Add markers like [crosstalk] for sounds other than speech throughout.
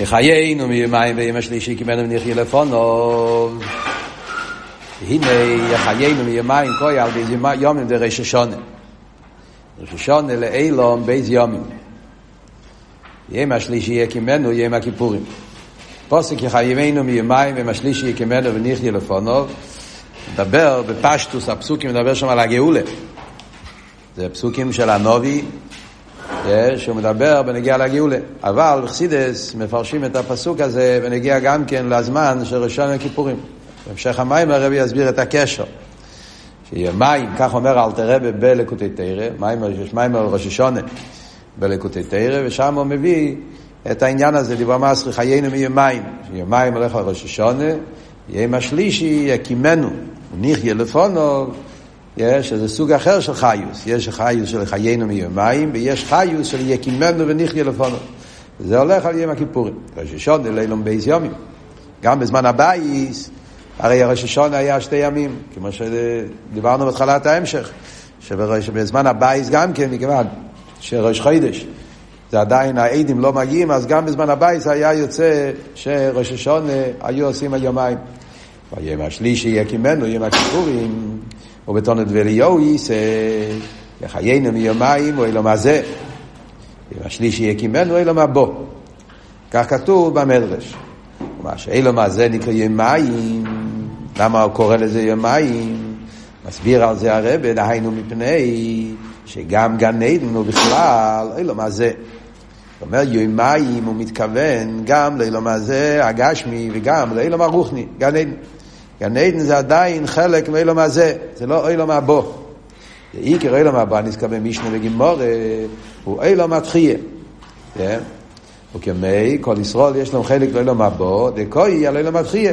יחיינו מיומיים ביום השלישי קיבלנו ונחיה לפניו. הנה יחיינו מיומיים כו' על ב' ימים ראש השנה. ראש השנה לעולם ב' ימים. יום השלישי יקימנו יום הכיפורים. פסוק יחיינו מיומיים ביום השלישי יקימנו ונחיה לפניו. מדבר בפשטות הפסוקים מדבר שם על הגאולה. זה פסוקים של הנביא שהוא מדבר בנגיע לגאולה. אבל בחסידס מפרשים את הפסוק הזה ונגיע גם כן לזמן של ראשון הכיפורים. בהמשך המים הרבי יסביר את הקשר. שיהיה מים, כך אומר אלתר רבי בלקוטי תרא, יש מים על ראש השונה בלקוטי תרא, ושם הוא מביא את העניין הזה, דיבר מסרי חיינו מיהיה מים, שיהיה מים הולך על ראש השונה, יהיה השלישי יקימנו, ונחיה לפונו, יש איזה סוג אחר של חיות. יש חיות של יחיינו מיומיים, ויש חיות של יקימנו ונחיה לפניו. זה הולך על יום הכיפורים. ראש השנה לעולם ב' ימים. גם בזמן הבית, הרי ראש השנה היה שתי ימים, כמו שדיברנו בתחילת ההמשך, שבזמן הבית גם כן, מכיוון שראש חודש, זה עדיין העדים לא מגיעים, אז גם בזמן הבית היה יוצא שראש השנה היו עושים היומיים. ביום השלישי יקימנו, יום הכיפורים, ובתונת ואליהו יישא, יחיינו מיומיים, או אילום הזה. יום השלישי יקימנו, אילום הבו. כך כתוב במדרש. מה שאילום הזה נקרא יומיים, למה הוא קורא לזה יומיים? מסביר על זה הרבה, דהיינו מפני שגם גן עדן הוא בכלל אילום הזה. זאת אומרת, יומיים הוא מתכוון גם לאילום הזה הגשמי וגם לאילום הרוחני, גן עדן. גן עדן זה עדיין חלק מאילום הזה, זה לא אילום הבו. עיקר אילום הבא, נזכר במשנה וגימור, הוא אילום התחייה. וכמי, כל ישראל יש להם חלק לאילום הבו, דקוי על אילום התחייה.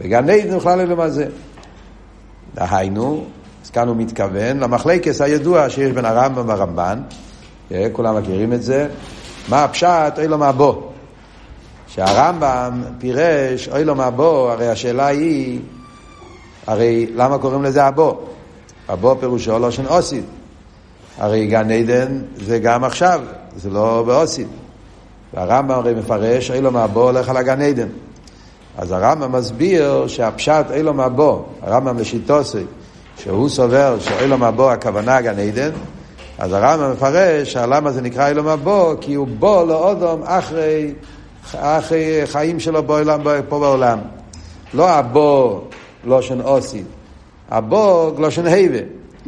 וגן עדן בכלל אילום הזה. דהיינו, אז כאן הוא מתכוון למחלקס הידוע שיש בין הרמב"ם והרמב"ן, כולם מכירים את זה, מה הפשט אילום הבו. שהרמב"ם פירש, אוי לו מהבו, הרי השאלה היא, הרי למה קוראים לזה הבו? הבו פירושו של אוסיד. הרי גן עדן זה גם עכשיו, זה לא באוסיד. והרמב"ם הרי מפרש, אוי לו מהבו הולך על הגן עדן. אז הרמב"ם מסביר שהפשט אוי לו מהבו, הרמב"ם לשיטוסי, שהוא סובר שאוי לו מהבו הכוונה גן עדן, אז הרמב"ם מפרש למה זה נקרא אוי לו מהבו, כי הוא בו לאודום אחרי אחרי חיים שלו בעולם, פה בעולם. לא הבו לושן אוסי, הבו לושן היבה.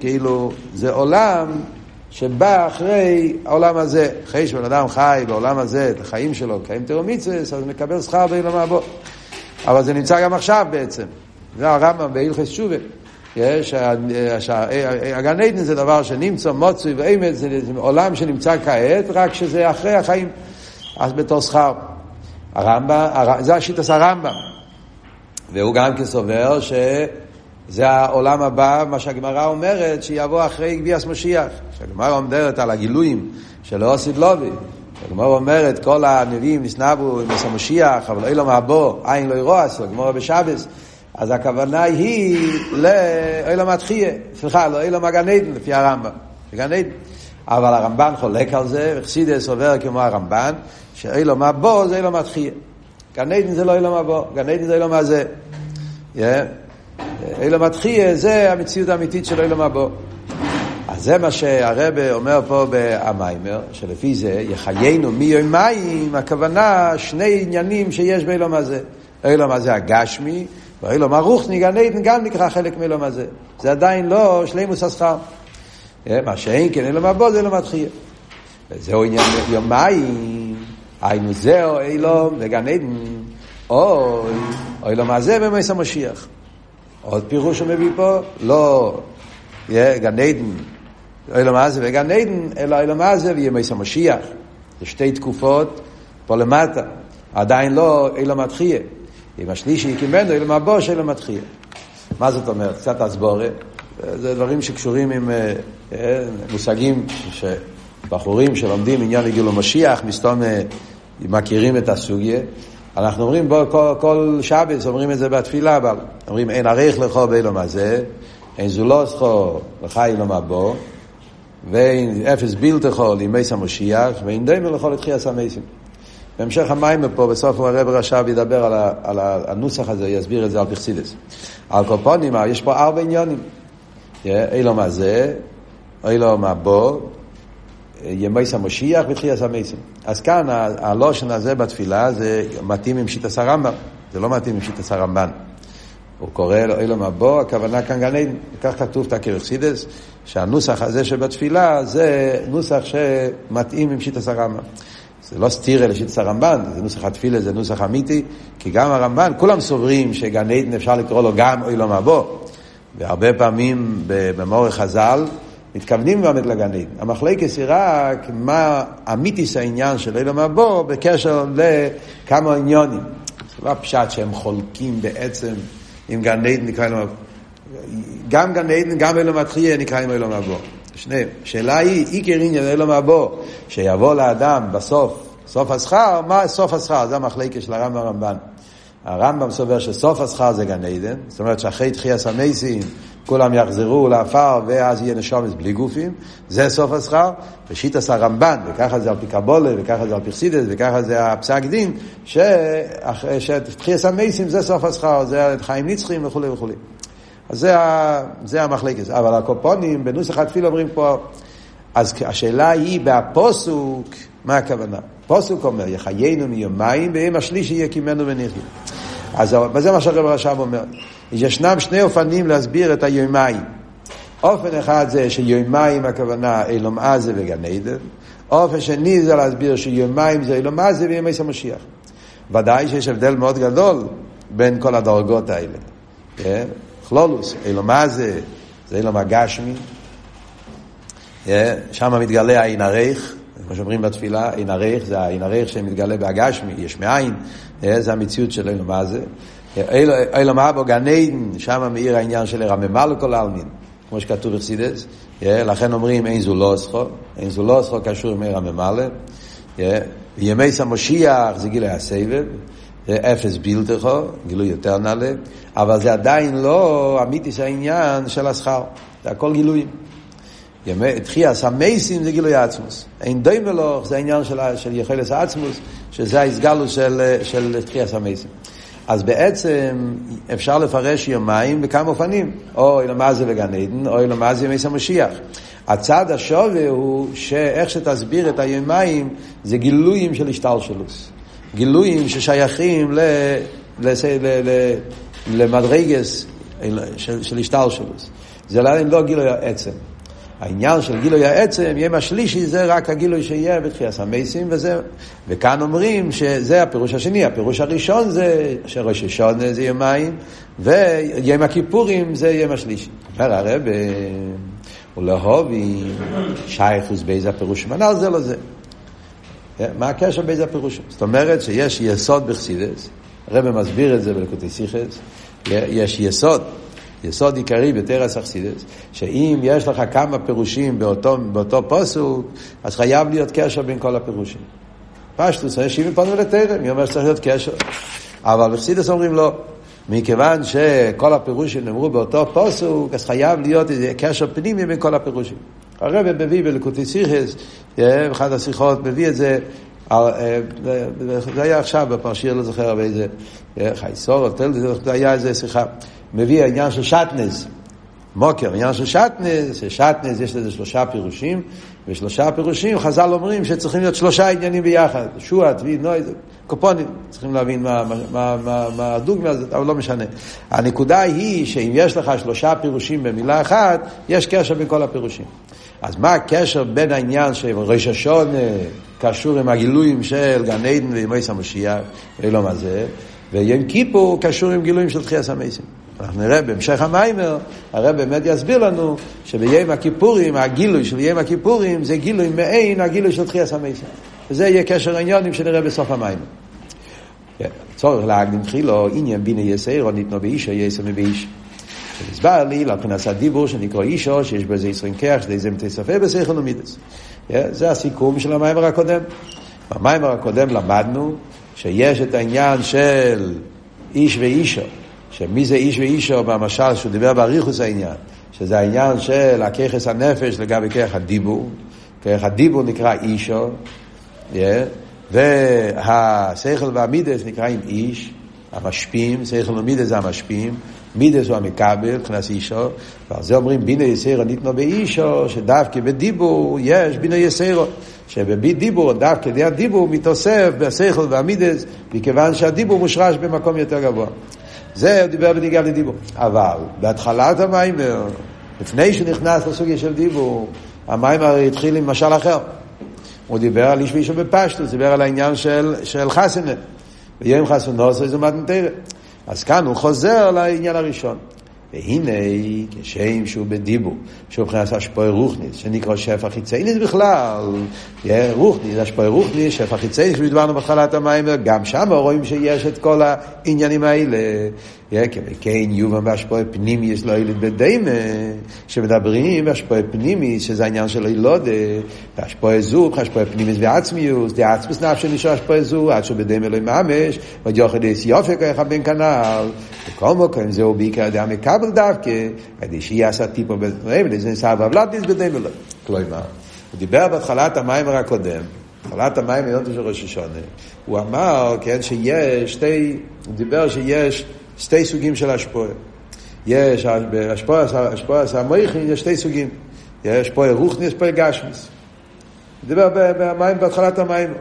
כאילו, זה עולם שבא אחרי העולם הזה. אחרי שבן אדם חי בעולם הזה, את החיים שלו, קיים תירומיצס, אז מקבל שכר בעולם הבו. אבל זה נמצא גם עכשיו בעצם. זה הרמב"ם בהלכס שובה. יש, הגן עדן זה דבר שנמצא מוצוי ואמת, זה עולם שנמצא כעת, רק שזה אחרי החיים, אז בתור שכר. הרמב"ם, זה השיטס הרמב"ם. והוא גם כסובר שזה העולם הבא, מה שהגמרא אומרת, שיבוא אחרי גביעס משיח. כשהגמרא אומרת על הגילויים של אוסיד לובי, הגמרא אומרת, כל הנביאים נסנבו עם המשיח, אבל אילו מהבוא, עין לא ירועס, הגמרא בשבס. אז הכוונה היא לאילו מתחיה, סליחה, לא אילו מגן עדן, לפי הרמב"ם. גן עדן. אבל הרמב"ן חולק על זה, וחסידס עובר כמו הרמב"ן, שאילו מה בו זה אילו מה תחיה. גן עדן זה לא אילו מה בו, גן עדן זה אילו מה זה. אילו מה תחיה זה המציאות האמיתית של אילו מה בו. אז זה מה שהרבא אומר פה במיימר, שלפי זה יחיינו מיומיים, הכוונה שני עניינים שיש באילו מה זה. אילו מה זה הגשמי, ואילו מה רוחני, גן עדן גם נקרא חלק מאילו מה זה. עדיין לא שלימוס השכר. מה שאין כן אלו מבוא זה לא מתחיל. וזהו עניין יומיים, היינו זהו אילום וגן עדן, אוי, אוי לא זה במס המשיח. עוד פירוש הוא מביא פה, לא גן עדן, אוי לא זה וגן עדן, אלא אוי לא זה וימס המשיח. זה שתי תקופות פה למטה, עדיין לא אילו מתחיל. אם השלישי יקימנו, אילו מבוש, אילו מתחיל. מה זאת אומרת? קצת הסבורת. זה דברים שקשורים עם אה, אה, מושגים שבחורים שלומדים עניין לגילו משיח, מסתום אה, מכירים את הסוגיה. אנחנו אומרים בו כל, כל שבס, אומרים את זה בתפילה, אבל אומרים אין עריך לכו באילום הזה, אין זולוסכו וחי אילום הבו, ואין אפס בילתכו לימי סמושיח, ואין דמר לכו לתחייה סמייסים. בהמשך המים פה, בסוף הרב רש"ב ידבר על, ה, על הנוסח הזה, יסביר את זה על פרסידס. על קופונים, יש פה ארבע עניונים. אילו מה זה, אילו מה בו, ימי סמושיח ותחייה סמייסים. אז כאן הלושן הזה בתפילה זה מתאים עם שיטת הרמב"ם, זה לא מתאים עם שיטת הרמב"ן. הוא קורא לו אילו מבוא, הכוונה כאן גן עדן. כך כתוב תקר אכסידס, שהנוסח הזה שבתפילה זה נוסח שמתאים עם שיטת הרמב"ם. זה לא סטירה לשיטת הרמב"ן, זה נוסח התפילה, זה נוסח אמיתי, כי גם הרמב"ן, כולם סוברים שגן עדן אפשר לקרוא לו גם אילו מבוא. והרבה פעמים במורך חז"ל מתכוונים באמת לגן עדן. המחלקת היא רק מה אמיתיס העניין של אילו מבוא בקשר לכמה עניונים. זה לא הפשט שהם חולקים בעצם עם גן עדן נקרא לו גם גן עדן, גם אלו מתחייה נקרא עם אלו מבוא. שניהם. השאלה היא, עיקר עניין אלו מבוא, שיבוא לאדם בסוף, סוף השכר, מה סוף השכר? זה המחלקה של הרמב"ם הרמב"ן. הרמב"ם סובר שסוף השכר זה גן עדן, זאת אומרת שאחרי תחייה המייסים כולם יחזרו לעפר ואז יהיה נשומס בלי גופים, זה סוף השכר, ושיטס הרמב"ן, וככה זה על פי קבולה, וככה זה על פי חסידס, וככה זה הפסק דין, שתחייה המייסים זה סוף השכר, זה חיים נצחים וכולי וכולי. אז זה, זה המחלקת. אבל הקופונים, בנוסח התפיל אומרים פה, אז השאלה היא בהפוסוק, מה הכוונה? פוסוק אומר, יחיינו מיומיים, ויום השלישי יקימנו ונחיה. אז זה מה שהרב רש"ב אומר. ישנם שני אופנים להסביר את היומיים. אופן אחד זה שיומיים הכוונה אילום עזה וגן עדן. אופן שני זה להסביר שיומיים זה אילום עזה וימי המשיח. ודאי שיש הבדל מאוד גדול בין כל הדרגות האלה. כן? כלולוס, אילום עזה זה אילום הגשמי. כן? שם מתגלה העין הריך, כמו שאומרים בתפילה, עין הריך זה העין הריך שמתגלה בהגשמי, יש מאין, כן? זה המציאות של אילום עזה. אילום אבו גן עדן, שם מאיר העניין של רממה לכל העלמין, כמו שכתוב בחסידס, לכן אומרים אין זו לא אסכו, אין זו לא אסכו קשור עם עיר הממלא, וימי סמושיח זה גילוי הסבב, אפס בילתכו, גילוי יותר נעלה, אבל זה עדיין לא אמיתיס העניין של השכר, זה הכל גילויים. תחייה סמייסים זה גילוי עצמוס. אין די מלוך, זה העניין של, של יחלס עצמוס, שזה ההסגלוס של, של תחייה סמייסים. אז בעצם אפשר לפרש יומיים בכמה אופנים, או אילמזה וגן עדן, או אילמזה ימי המשיח. הצד השווה הוא שאיך שתסביר את היומיים זה גילויים של השתלשלוס. גילויים ששייכים ל, ל, ל, ל, למדרגס של השתלשלוס. זה לא גילוי העצם. העניין של גילוי העצם, יום השלישי זה רק הגילוי שיהיה בתחיית המסים וזה, וכאן אומרים שזה הפירוש השני, הפירוש הראשון זה שראש השונה זה יומיים, ויום הכיפורים זה יום השלישי. אומר הרב, ולהובי שייכוס באיזה הפירוש מנהל זה לא זה. מה הקשר באיזה הפירוש? זאת אומרת שיש יסוד בחסידס, הרב מסביר את זה בלקוטי סיכס, יש יסוד יסוד עיקרי בתרס אכסידס, שאם יש לך כמה פירושים באותו, באותו פוסוק, אז חייב להיות קשר בין כל הפירושים. פשטוס, אנשים פנו לתרם, מי אומר שצריך להיות קשר. אבל אכסידס אומרים לא. מכיוון שכל הפירושים נאמרו באותו פוסוק, אז חייב להיות איזה קשר פנימי בין כל הפירושים. הרב מביא בלקוטי סיכס, באחת השיחות מביא את זה, אה, זה היה עכשיו בפרשיר, לא זוכר באיזה חייסור, זה היה איזה שיחה. מביא העניין של שטנז, מוקר, עניין של שטנז, שטנז יש לזה שלושה פירושים, ושלושה פירושים, חז"ל אומרים שצריכים להיות שלושה עניינים ביחד, שועה, טביל, נוי, קופונים, צריכים להבין מה, מה, מה, מה, מה הדוגמה הזאת, אבל לא משנה. הנקודה היא שאם יש לך שלושה פירושים במילה אחת, יש קשר בין כל הפירושים. אז מה הקשר בין העניין של ראש השון קשור עם הגילויים של גן עדן וימי המשיח, ולא מה זה, ויום כיפור קשור עם גילויים של תחייה סמייסים. אנחנו נראה בהמשך המיימר, הרב באמת יסביר לנו שביום הכיפורים, הגילוי של יום הכיפורים זה גילוי מעין הגילוי של תחייה סמייסים. וזה יהיה קשר העניונים שנראה בסוף המיימר. כן, צורך להקדים תחילו, עניין בינה יסיירו ניתנו באישו יסר מבאיש. הסבר לי, לבחינת הדיבור שנקרא אישו, שיש בזה עשרים כח, שזה זה מתספה בשכל ומידס. כן, זה הסיכום של המיימר הקודם. במיימר הקודם למדנו שיש את העניין של איש ואישו. שמי זה איש ואישו במשל שהוא דיבר באריכוס העניין, שזה העניין של הככס הנפש לגבי כרך הדיבור, כרך הדיבור נקרא אישו, yeah, והשכל והמידס נקראים איש, המשפיעים, שכל ומידס זה המשפיעים, מידס הוא המקבל, מבחינת אישו, ועל זה אומרים בינה יסירו ניתנו באישו, שדווקא בדיבור יש בינה יסירו, שבדיבור, דווקא די הדיבור מתאסף בשכל והמידס, מכיוון שהדיבור מושרש במקום יותר גבוה. זה הוא דיבר בניגע לדיבור. אבל בהתחלת המיימר, לפני שנכנס לסוגיה של דיבור, המיימר התחיל עם משל אחר. הוא דיבר על איש ואישו בפשטוס, דיבר על העניין של, של חסנה. ויום חסנוסו זה מתנתרת. אז כאן הוא חוזר לעניין הראשון. והנה, כשם שהוא בדיבור, שהוא מבחינת השפועי רוחניס, שנקרא שפע חיצייניס בכלל, רוחניס, השפועי רוחניס, שפע חיצייניס, שדיברנו בהתחלת המים, גם שם רואים שיש את כל העניינים האלה. כן, יובן בהשפועי פנימיס לא ילד בדיימה, שמדברים בהשפועי פנימיס, שזה העניין של הילודה, בהשפועי זו, בהשפועי פנימיס ועצמיוס, דעצמוס נפשו נשאר השפועי זו, עד שבדיימה לא יממש, ועוד יוכל דייס יופי ככה בין כנל, בכל מקום זהו בעיקר דעה מקבל דווקא, כדי שיהיה עשה טיפו בדיימה, לזה נסע ובלדיס בדיימה לא. כלומר, הוא דיבר בהתחלת המיימר הקודם, בהתחלת המיימר יונטו של ראש השונה, הוא אמר, כן, שיש שתי, הוא דיבר שיש שתי סוגים של השפועה. יש, בהשפועה המויכין יש שתי סוגים. יש פה רוחני, יש פה גשמיס. דיבר במים, בהתחלת המים.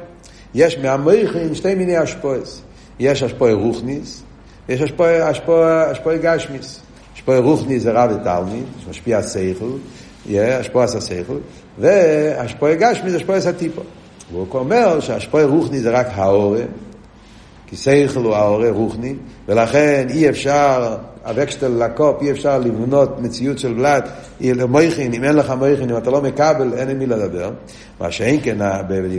יש מהמויכין שתי מיני השפועות. יש השפועה רוחניס, יש השפועה גשמיס. השפועה רוחניס זה רב ותלמיד, שמשפיע השכל, השפועה השכל, והשפועה גשמיס זה השפועה הטיפו. והוא אומר שהשפועה רוחניס זה רק האורם, כי שכל הוא העורר רוחני, ולכן אי אפשר, הווקשטל לקופ, אי אפשר לבנות מציאות של בלת, מויכין, אם אין לך מויכין, אם אתה לא מקבל, אין עם מי לדבר. מה שאין כן,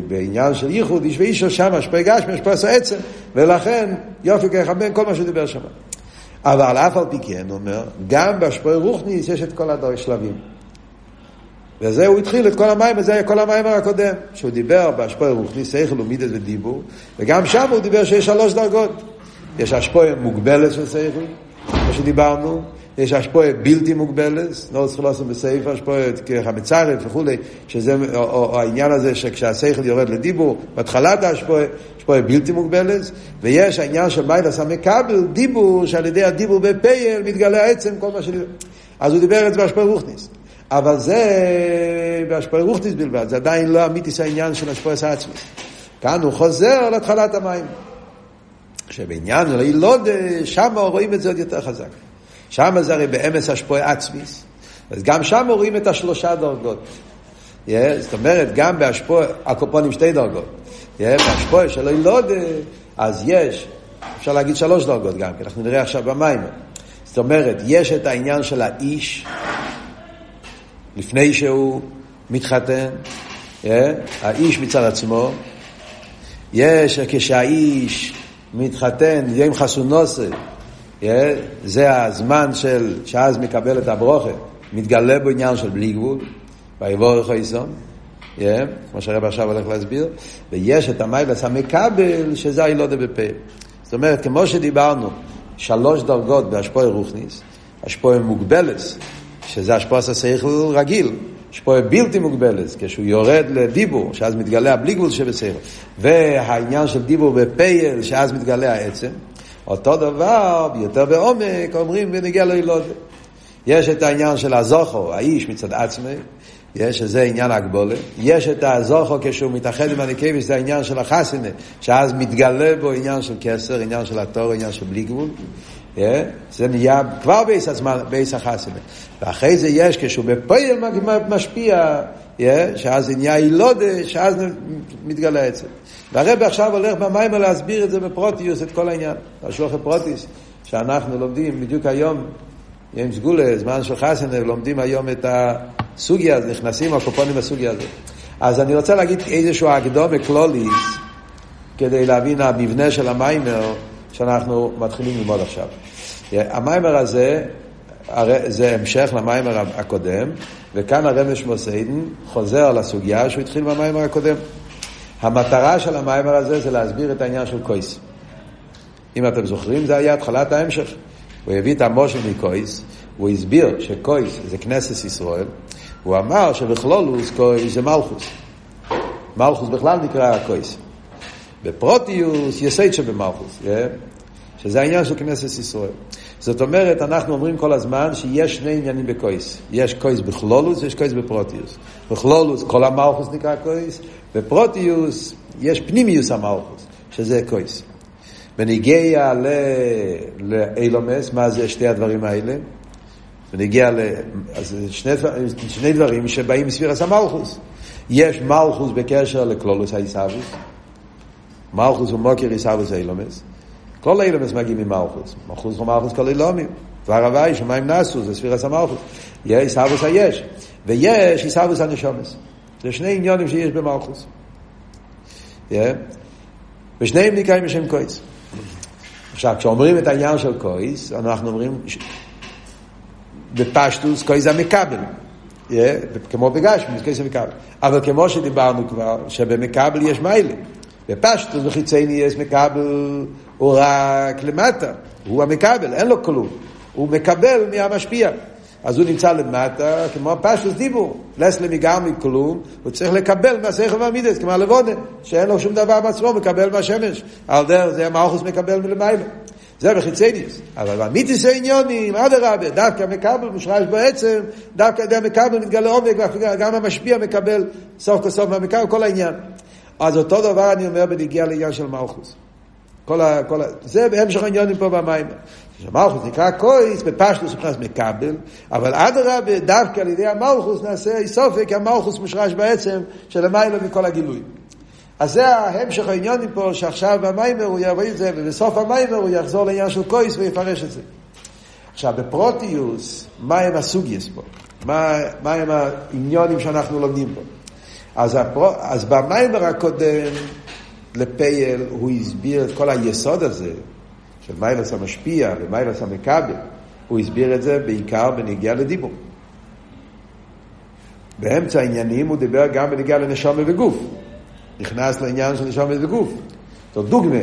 בעניין של ייחוד, איש ואישו שם, השפי גשמי, השפי עשה עצם, ולכן יופי כחבן כל מה שדיבר שם. אבל אף על פי כן, אומר, גם בהשפי רוחניס יש את כל השלבים. וזה הוא התחיל את כל המים, וזה היה כל המים הקודם, שהוא דיבר בהשפועה רוחני, שכל ומידס ודיבור, וגם שם הוא דיבר שיש שלוש דרגות. יש השפועה מוגבלת של שכל, כמו שדיברנו, יש השפועה בלתי מוגבלת, לא צריך לעשות בסעיף השפועה כמצרף וכולי, שזה, או, או, או העניין הזה שכשהשכל יורד לדיבור, בהתחלת השפועה, השפועה בלתי מוגבלת, ויש העניין של מיילס המקבל, דיבור, שעל ידי הדיבור בפייל מתגלה העצם, כל מה שדיבר. אז הוא דיבר את זה בהשפועה רוחניס. אבל זה בהשפעה רוחניס בלבד, זה עדיין לא אמיתיס העניין של השפעה העצמית. כאן הוא חוזר להתחלת המים. שבעניין של הילוד, שם רואים את זה עוד יותר חזק. שם זה הרי באמס השפעה עצמיס. אז גם שם רואים את השלושה דרגות. Yeah, זאת אומרת, גם בהשפוע, הקופונים שתי דרגות. Yeah, בהשפוע של הילוד, אז יש, אפשר להגיד שלוש דרגות גם, כי אנחנו נראה עכשיו במים. זאת אומרת, יש את העניין של האיש, לפני שהוא מתחתן, yeah, האיש מצד עצמו, יש כשהאיש מתחתן, יום חסונוסה, yeah, זה הזמן של, שאז מקבל את הברוכה, מתגלה בו עניין של בלי גבול, ויבורך איסון, כמו שהרב עכשיו הולך להסביר, ויש את המיילס המקבל, שזה הילודה בפה. זאת אומרת, כמו שדיברנו, שלוש דרגות בהשפוע רוחניס, השפוע מוגבלס, שזה השפועס השכל רגיל, השפועה בלתי מוגבלת, כשהוא יורד לדיבור, שאז מתגלה הבלי גבול שבשכל, והעניין של דיבור בפייל, שאז מתגלה העצם, אותו דבר, יותר בעומק, אומרים ונגיע לילוד. יש את העניין של הזוכו, האיש מצד עצמי, יש שזה עניין הגבולה, יש את הזוכו כשהוא מתאחד עם הנקבי, זה העניין של החסינה, שאז מתגלה בו עניין של כסר, עניין של התור, עניין של בלי גבול. זה נהיה כבר בייס הזמן, בייס החסימה. ואחרי זה יש, כשהוא בפועל משפיע, שאז זה נהיה ילודה, שאז מתגלה זה. והרב עכשיו הולך במים להסביר את זה בפרוטיוס, את כל העניין. השלוח הפרוטיוס, שאנחנו לומדים בדיוק היום, עם סגולה, זמן של חסנה, לומדים היום את הסוגיה, אז נכנסים הקופונים בסוגיה הזאת. אז אני רוצה להגיד איזשהו הקדומה קלוליס, כדי להבין המבנה של המיימר, שאנחנו מתחילים ללמוד עכשיו. המיימר הזה, זה המשך למיימר הקודם, וכאן הרמש מוסיידן חוזר לסוגיה שהוא התחיל במיימר הקודם. המטרה של המיימר הזה זה להסביר את העניין של קויס. אם אתם זוכרים, זה היה התחלת ההמשך. הוא הביא את המשל מכוס, הוא הסביר שכוס זה כנסת ישראל, הוא אמר שבכללות כוס זה מלכות. מלכות בכלל נקרא כוס. בפרטיות יסוד שבמלכות, yeah? שזה העניין של כנסת ישראל. זאת אומרת, אנחנו אומרים כל הזמן שיש שני עניינים בכוס. יש כוס בכללות ויש כוס בפרטיות. בכללות כל המלכות נקרא כוס, בפרוטיוס יש פנימיוס המלכוס, שזה קויס. בניגיע לאילומס, מה זה שתי הדברים האלה? ונגיע ל... אז שני, שני דברים שבאים מספירס המלכוס. יש מלכוס בקשר לכלולוס האיסאוויס, מלכוס הוא מוקר איסאוויס אילומס. כל אילומס מגיעים ממלכוס. מלכוס הוא מלכוס כל אילומים. דבר הוואי, שמיים נסו, זה ספירס המלכוס. יש איסאוויס היש. ויש איסאוויס הנשומס. זה שני עניונים שיש במלכוס. ושניהם נקראים בשם קויס. עכשיו, כשאומרים את העניין של קויס, אנחנו אומרים בפשטוס קויס זה המקבל. Yeah, כמו בגשמי, קויס המקבל. אבל כמו שדיברנו כבר, שבמקבל יש מיילה. בפשטוס וחיצייני יש מקבל, הוא רק למטה. הוא המקבל, אין לו כלום. הוא מקבל מהמשפיע. אז הוא נמצא למטה, כמו פשוט דיבור. לס למיגר מכלום, הוא צריך לקבל מהשכל והמידס, כמו הלבונה, שאין לו שום דבר בעצמו, מקבל מהשמש. על דרך זה המאוחוס מקבל מלמעלה. זה בחיצניוס. אבל במיתיס העניונים, אדרבה, דווקא מקבל מושרש בעצם, דווקא זה מקבל מתגלה עומק, גם המשפיע מקבל סוף כל סוף מהמקבל, כל העניין. אז אותו דבר אני אומר בנגיע לעניין של מלכוס. כל ה, כל ה, זה בהמשך העניונים פה במים. שמלכוס נקרא קויס, בפשטוס מבחינת מקבל, אבל אדרבה, דווקא על ידי המלכוס נעשה איסופק, המלכוס מושרש בעצם שלמעלה מכל הגילוי. אז זה ההמשך העניונים פה, שעכשיו במיימר הוא יבוא את זה, ובסוף המיימר הוא יחזור לעניין של קויס ויפרש את זה. עכשיו, בפרוטיוס, מה הם הסוגייס פה? מה, מה הם העניונים שאנחנו לומדים פה? אז, הפרו, אז במיימר הקודם, לפייל, הוא הסביר את כל היסוד הזה, של מיילס המשפיע ומיילס המכבל, הוא הסביר את זה בעיקר בנגיעה לדיבור. באמצע העניינים הוא דיבר גם בנגיעה לנשום וגוף. נכנס לעניין של נשום וגוף. זאת דוגמה.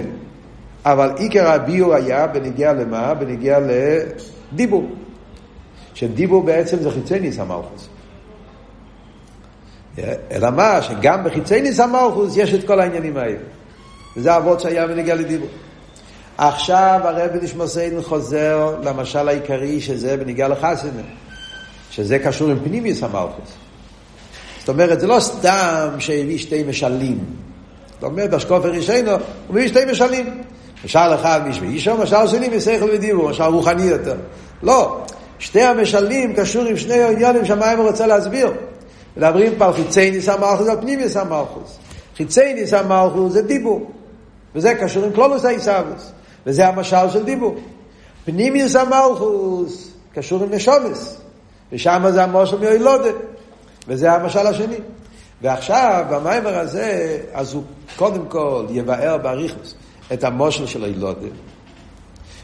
אבל עיקר הביור היה בנגיעה למה? בנגיעה לדיבור. שדיבור בעצם זה חיצי ניס המלכוס. אלא מה? שגם בחיצי ניס המלכוס יש את כל העניינים האלה. וזה אבות שהיה בנגיעה לדיבור. עכשיו הרבי נשמוסיין חוזר למשל העיקרי שזה בניגיע לחסינה, שזה קשור עם פנימיוס המלכוס. זאת אומרת, זה לא סתם שהביא שתי משלים. זאת אומרת, בשקופר ראשינו, הוא מביא שתי משלים. משל אחד משמי אישו, משל שני משכל ודיבור, משל רוחני יותר. לא, שתי המשלים קשור עם שני עניונים שהמים רוצה להסביר. מדברים פה על חיצי ניס המלכוס ועל פנימיוס המלכוס. חיצי ניס המלכוס זה דיבור. וזה קשור עם קלולוס האיסאוויס. וזה המשל של דיבור. פנימיוס המלכוס קשור עם נשומס, ושם זה המושל מיילודה, וזה המשל השני. ועכשיו, במיימר הזה, אז הוא קודם כל יבאר באריכוס את המושל של הילודה,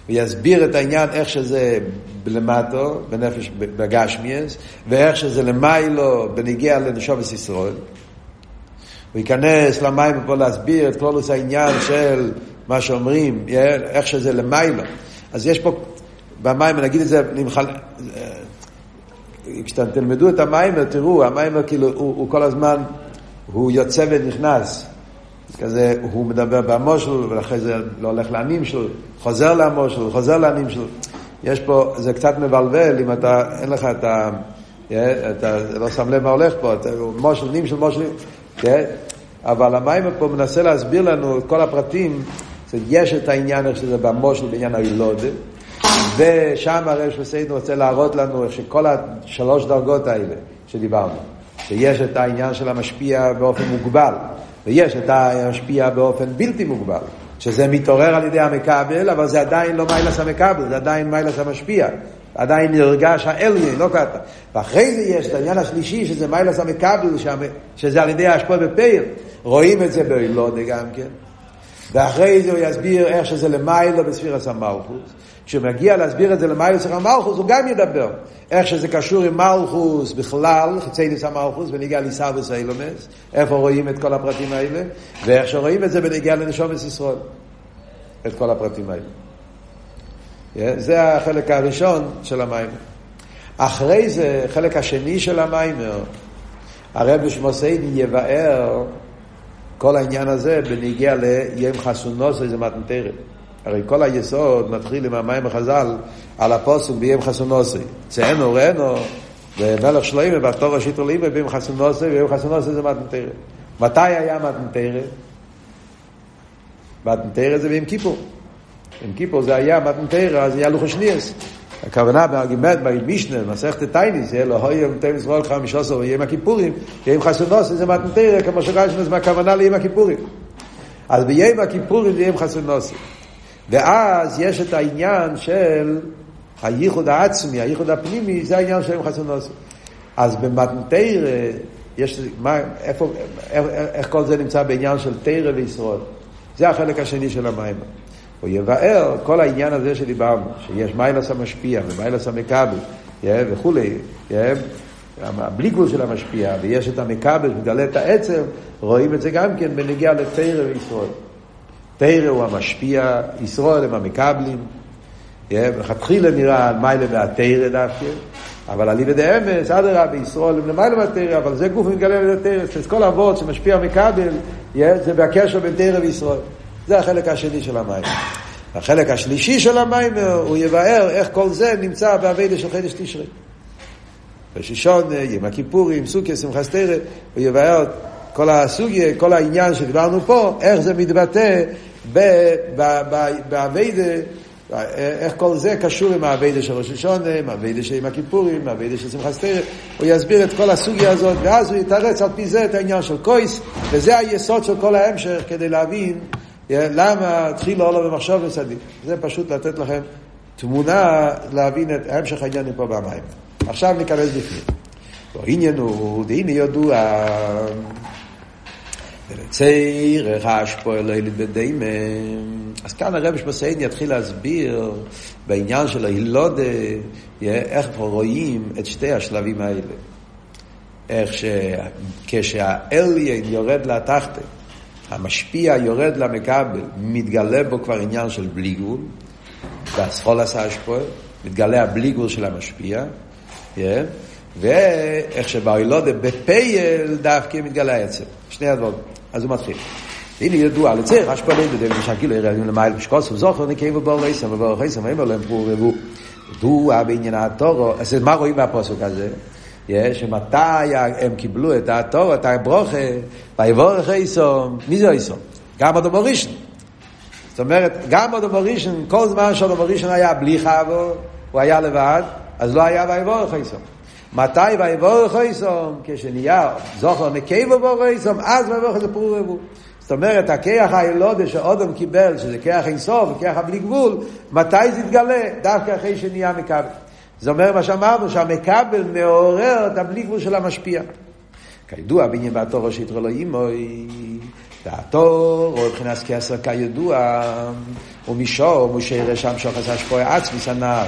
ויסביר את העניין איך שזה למטו, בנפש בגשמיאס, ואיך שזה למיילו בניגיע לנשומס ישראל. הוא ייכנס למים פה להסביר את כל העניין של מה שאומרים, איך שזה למיילו. אז יש פה, במים, נגיד את זה, נמחל... כשאתם תלמדו את המים, תראו, המים כאילו, הוא, הוא כל הזמן, הוא יוצא ונכנס. כזה, הוא מדבר במושל, ואחרי זה לא הולך לעמים שלו, חוזר למושל, חוזר לעמים שלו. יש פה, זה קצת מבלבל אם אתה, אין לך את ה... אתה לא שם לב מה הולך פה, אתה, מושל, נים של מושל, כן? אבל המים פה מנסה להסביר לנו את כל הפרטים יש את העניין איך שזה במושל בעניין הילודה, ושם הרב שפסיידנו רוצה להראות לנו איך שכל השלוש דרגות האלה שדיברנו, שיש את העניין של המשפיע באופן מוגבל, ויש את המשפיע באופן בלתי מוגבל, שזה מתעורר על ידי המקבל, אבל זה עדיין לא מיילס המקבל, זה עדיין מיילס המשפיע. עדיין נרגש האליין, לא ככה. ואחרי זה יש את העניין השלישי, שזה מיילס המקבל, שזה על ידי ההשפעה בפיר. רואים את זה באילודה גם כן. ואחרי זה הוא יסביר איך שזה למיילו בספירס המלכוס. כשהוא מגיע להסביר את זה למיילו בספירס המלכוס, הוא גם ידבר. איך שזה קשור עם מלכוס בכלל, חצי ניס המלכוס, ונגיע ליסאבוס אילומס, איפה רואים את כל הפרטים האלה, ואיך שרואים את זה בנגיע לנשומס ישראל. את כל הפרטים האלה. זה החלק הראשון של המיימר. אחרי זה, חלק השני של המיימר, הרב שמוסיידי יבאר כל העניין הזה בניגיע ליום חסונוס זה מתנתרת. הרי כל היסוד מתחיל עם המים החז"ל על הפוסק ביום חסונוסי. צאנו ראינו ומלך שלוימה בתור השיטו ליבה ביום חסונוסי ויום חסונוסי זה מתנתרת. מתי היה מתנתרת? מתנתרת זה ביום כיפור. ביום כיפור זה היה מתנתרת, אז היה לוחו שניאס. הכוונה בארגמנט, במשנה, מסכת טייניס, לא הוי יום תם ישראל חמישה עשר ויום הכיפורים, יום חסונוסי זה מתנתרת, כמו שרשנו, זה מהכוונה ליום הכיפורים. אז ביום הכיפורים זה יום חסונוסי. ואז יש את העניין של הייחוד העצמי, הייחוד הפנימי, זה העניין של יום חסונוסי. אז במתנתר, יש, מה, איפה, איך, איך כל זה נמצא בעניין של תרא וישראל? זה החלק השני של המים. הוא יבאר כל העניין הזה שדיברנו, שיש מיילס המשפיע ומיילס המקבל וכולי, בלי גבול של המשפיע, ויש את המקבל שמגלה את העצם, רואים את זה גם כן בנגיעה לתרא וישראל. תרא הוא המשפיע, ישראל הם המקבלים. מלכתחילה נראה מיילה והתרא דווקא, אבל על ידי אמס, אדרבה, בישראל הם למעלה מהתרא, אבל זה גוף מתגלה על ידי תרא, כל אבות שמשפיע מקבל, זה בקשר בין תרא וישראל. זה החלק השני של המים. החלק השלישי של המים הוא יבאר איך כל זה נמצא באביידה של חידש תשרי. בשישון, יום הכיפורים, סוכיה, שמחת תרא, הוא יבאר כל הסוגיה, כל העניין שדיברנו פה, איך זה מתבטא באביידה, איך כל זה קשור עם האביידה של ראש השונה, עם האביידה של יום הכיפורים, עם האביידה של שמחת תרא, הוא יסביר את כל הסוגיה הזאת, ואז הוא יתרץ על פי זה את העניין של קויס, וזה היסוד של כל ההמשך כדי להבין למה התחיל עולו במחשוב וצדיק? זה פשוט לתת לכם תמונה להבין את המשך העניינים פה במים. עכשיו ניכנס בפנים. העניין הוא, והנה ידוע, ולצעיר השפוע אלוהילית בדיימן. אז כאן הרב שמסיין יתחיל להסביר בעניין של ההילודה, איך רואים את שתי השלבים האלה. איך שכשהאליין יורד לתחתן, המשפיע יורד למקבל, מתגלה בו כבר עניין של בלי גבול, והסחול עשה השפועל, מתגלה הבלי גבול של המשפיע, yeah, ואיך שבאילודה בפייל דווקא מתגלה העצם. שני הדברים. אז הוא מתחיל. הנה ידוע לצריך, השפוע לידי דל משקילו ירדים למעלה משקוס וזוכר נקיים ובור רייסם ובור רייסם ואמר להם פרו רבו. ידוע בעניין התורו, אז מה רואים מהפוסק הזה? שמתי הם קיבלו את התור, את הברוכה, ויבורך איסום, מי זה איסום? גם אדום ראשון. זאת אומרת, גם אדום ראשון, כל זמן שאדום ראשון היה בלי חבו, הוא היה לבד, אז לא היה ויבורך איסום. מתי ויבורך איסום? כשנהיה זוכר נקייב ובורך איסום, אז ויבורך איסום פרו רבו. זאת אומרת, הכיח הילודה שאודום קיבל, שזה כיח אינסוף, כיח הבלי גבול, מתי זה יתגלה? דווקא אחרי שנהיה מקבל. זה אומר מה שאמרנו, שהמקבל מעורר את הבלי גבול של המשפיע. כידוע, בעניין בתור ראשית יתרו לו אימוי, והתור, או מבחינת כסר כידוע, הוא מישור, משה שם שוחס השפוע עצמי סנר.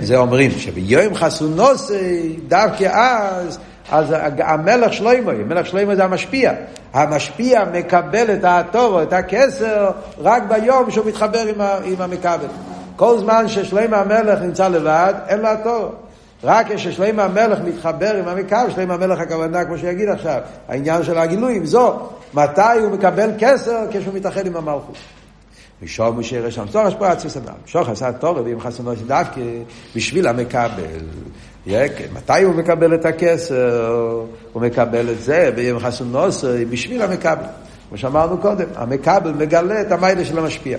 זה אומרים שביום חסונוסי, דווקא אז, אז המלך שלוימוי, המלך שלוימוי זה המשפיע. המשפיע מקבל את התור, את הכסר, רק ביום שהוא מתחבר עם, עם המקבל. כל זמן ששלמה המלך נמצא לבד, אין לו התור. רק כששלמה המלך מתחבר עם המקו, שלמה המלך הכוונה, כמו שיגיד עכשיו, העניין של הגילויים, זו, מתי הוא מקבל כסר? כשהוא מתאחד עם המלכות. ושוב משה רשם צור יש פה עצמי סנם. שוך עשה תורה ועם חסונו דווקא בשביל המקבל. מתי הוא מקבל את הכסר? הוא מקבל את זה ועם חסונו בשביל המקבל. כמו שאמרנו קודם, המקבל מגלה את המיילה של המשפיע.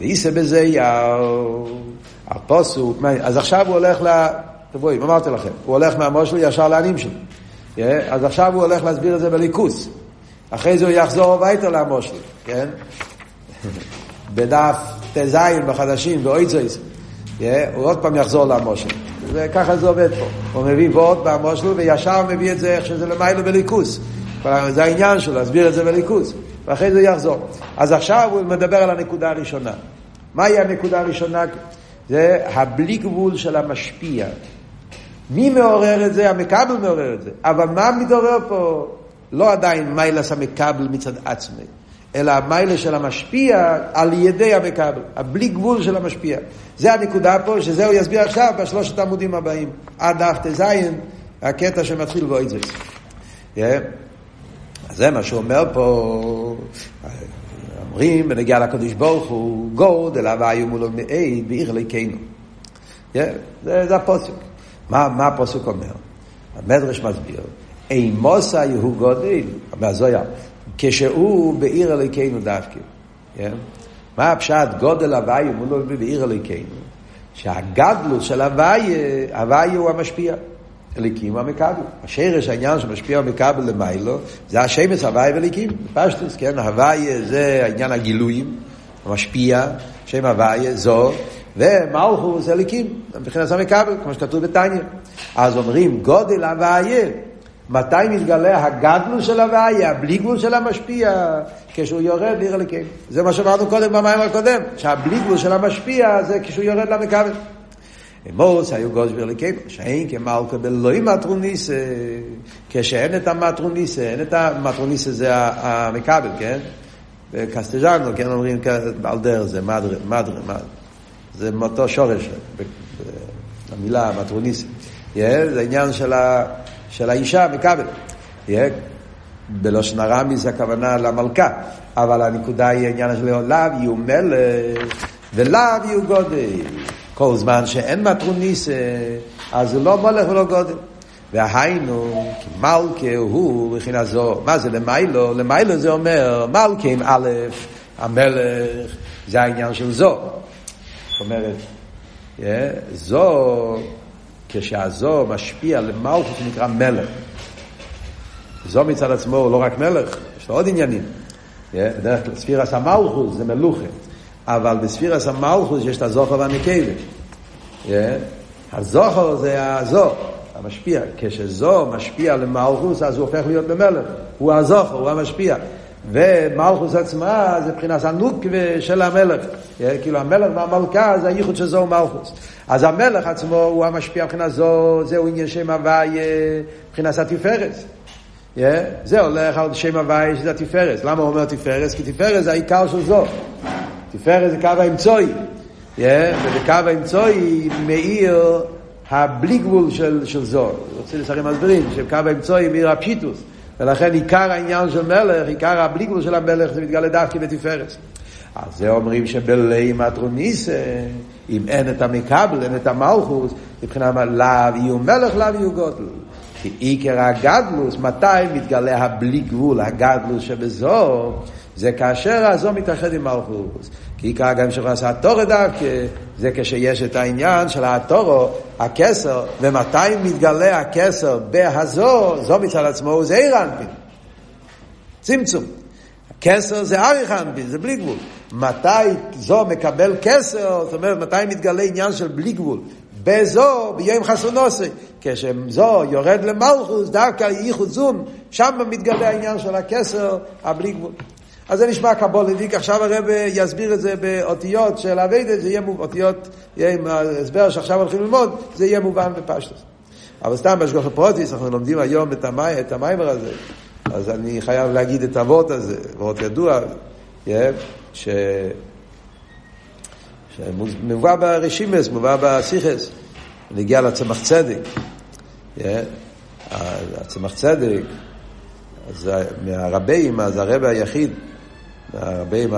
יישא בזה יאו, הפוסוק, אז עכשיו הוא הולך ל... תבואי, אמרתי לכם, הוא הולך מהמושל ישר לענים שלו. אז עכשיו הוא הולך להסביר את זה בליכוס. אחרי זה הוא יחזור הביתה למושל, כן? בדף ט"ז בחדשים, באויצויס, הוא עוד פעם יחזור למושל. וככה זה עובד פה. הוא מביא ועוד במושל וישר מביא את זה איך שזה למיילו בליכוס. זה העניין שלו, להסביר את זה בליכוס. ואחרי זה יחזור. אז עכשיו הוא מדבר על הנקודה הראשונה. מהי הנקודה הראשונה? זה הבלי גבול של המשפיע. מי מעורר את זה? המקבל מעורר את זה. אבל מה מתעורר פה? לא עדיין מיילס המקבל מצד עצמי, אלא המיילה של המשפיע על ידי המקבל. הבלי גבול של המשפיע. זה הנקודה פה, שזה הוא יסביר עכשיו בשלושת העמודים הבאים. עד דף ט"ז, הקטע שמתחיל בו זה. אז זה מה שהוא אומר פה, אומרים בנגיע לקדוש ברוך הוא, גוד אל הוואי ומולו מעיד בעיר אליקנו. זה, זה הפוסק. מה, מה הפוסק אומר? המדרש מסביר, אימוסה יהוא גודל, מהזויה, כשהוא בעיר אליקנו דווקא. כן? מה הפשט גודל הוואי ומולו בעיר אליקנו? שהגדלות של הוואי, הוואי הוא המשפיע. אליקים המקבל. השרש העניין שמשפיע המקבל למיילו, זה השמש הוואי ואליקים, פשטוס, כן? הוואי זה העניין הגילויים, המשפיע, שם הוואי זו, ומלכוס אליקים, מבחינת המקבל, כמו שכתוב בתניא. אז אומרים גודל הוואי, מתי מתגלה הגדלו של הוואי, הבלי גבול של המשפיע, כשהוא יורד לעיר אליקים. זה מה שאמרנו קודם במים הקודם, שהבלי גבול של המשפיע זה כשהוא יורד למקבל. אמוס היו גוזבר לקייב, שאין כמלכה בלוי מטרוניסה, כשאין את המטרוניסה, אין את המטרוניסה זה המקבל, כן? בקסטג'אנו, כן אומרים על דרך זה, מדרה, מדרה, מדרה. זה מאותו שורש, המילה מטרוניסה. זה עניין של, ה, של האישה, מקבל. בלושן הרמי זה הכוונה למלכה, אבל הנקודה היא העניין של לאו יהיו מלך ולאו יהיו גודל. כל זמן שאין מטרוניס, אז זה לא מולך ולא גודל. והיינו, כי מלכה הוא מבחינה זו, מה זה למיילו? למיילו זה אומר, מלכה עם א', המלך, זה העניין של זו. זאת אומרת, זו, כשהזו משפיע למלכות שנקרא מלך. זו מצד עצמו הוא לא רק מלך, יש לו עוד עניינים. בדרך כלל ספירס המלכות זה מלוכה. אבל בספירס המלכוס יש את הזוכר והנקבה. הזוכר זה הזו, המשפיע. כשזו משפיע למלכוס, אז הוא הופך להיות במלך. הוא הזוכר, הוא המשפיע. ומלכוס עצמה זה מבחינת הנוקבה של המלך. כאילו המלך והמלכה זה הייחוד של זו מלכוס. אז המלך עצמו הוא המשפיע מבחינת זו, זהו עניין שם הוואי מבחינת התפארת. Yeah, זה הולך על שם הוואי שזה התפארת. למה הוא אומר תפארת? כי תפארת זה העיקר של זו. תפארת זה קו האמצעי. Yeah, ובקו האמצעי מאיר הבלי גבול של, של זו. רוצה לסרים מסבירים, שקו האמצעי מאיר הפשיטוס. ולכן עיקר העניין של מלך, עיקר הבלי גבול של המלך, זה מתגלה דווקא בתפארת. אז זה אומרים שבלי מטרוניסה, אם אין את המקבל, אין את המלכוס, מבחינת לאו יהיו מלך, לאו יהיו גודל. כי עיקר הגדלוס, מתי מתגלה הבלי גבול, הגדלוס שבזו, זה כאשר הזו מתאחד עם מלכוס. כי עיקר גם עשה התורו דווקא, זה כשיש את העניין של התורו, הכסר, ומתי מתגלה הכסר בהזו, זו מצד עצמו זה עיר אנפין. צמצום. כסר זה אריך אנפין, זה בלי גבול. מתי זו מקבל כסר, זאת אומרת, מתי מתגלה עניין של בלי גבול? בזו, ביום חסונוסי. כשזו יורד למלכוס, דווקא ייחוד זום, שם מתגלה העניין של הכסר, הבלי גבול. אז זה נשמע קבולדיק, עכשיו הרב יסביר את זה באותיות של אביידה, זה יהיה אותיות, יהיה עם ההסבר שעכשיו הולכים ללמוד, זה יהיה מובן בפשטוס. אבל סתם בשגוח פרוטיס, אנחנו לומדים היום את, המי, את המיימר הזה, אז אני חייב להגיד את האבות הזה, אבות ידוע, ש... שמובא ברשימס, מובא בסיכס, נגיע לצמח צדק. הצמח צדק, אז מהרבים, אז הרבי היחיד, הרבים,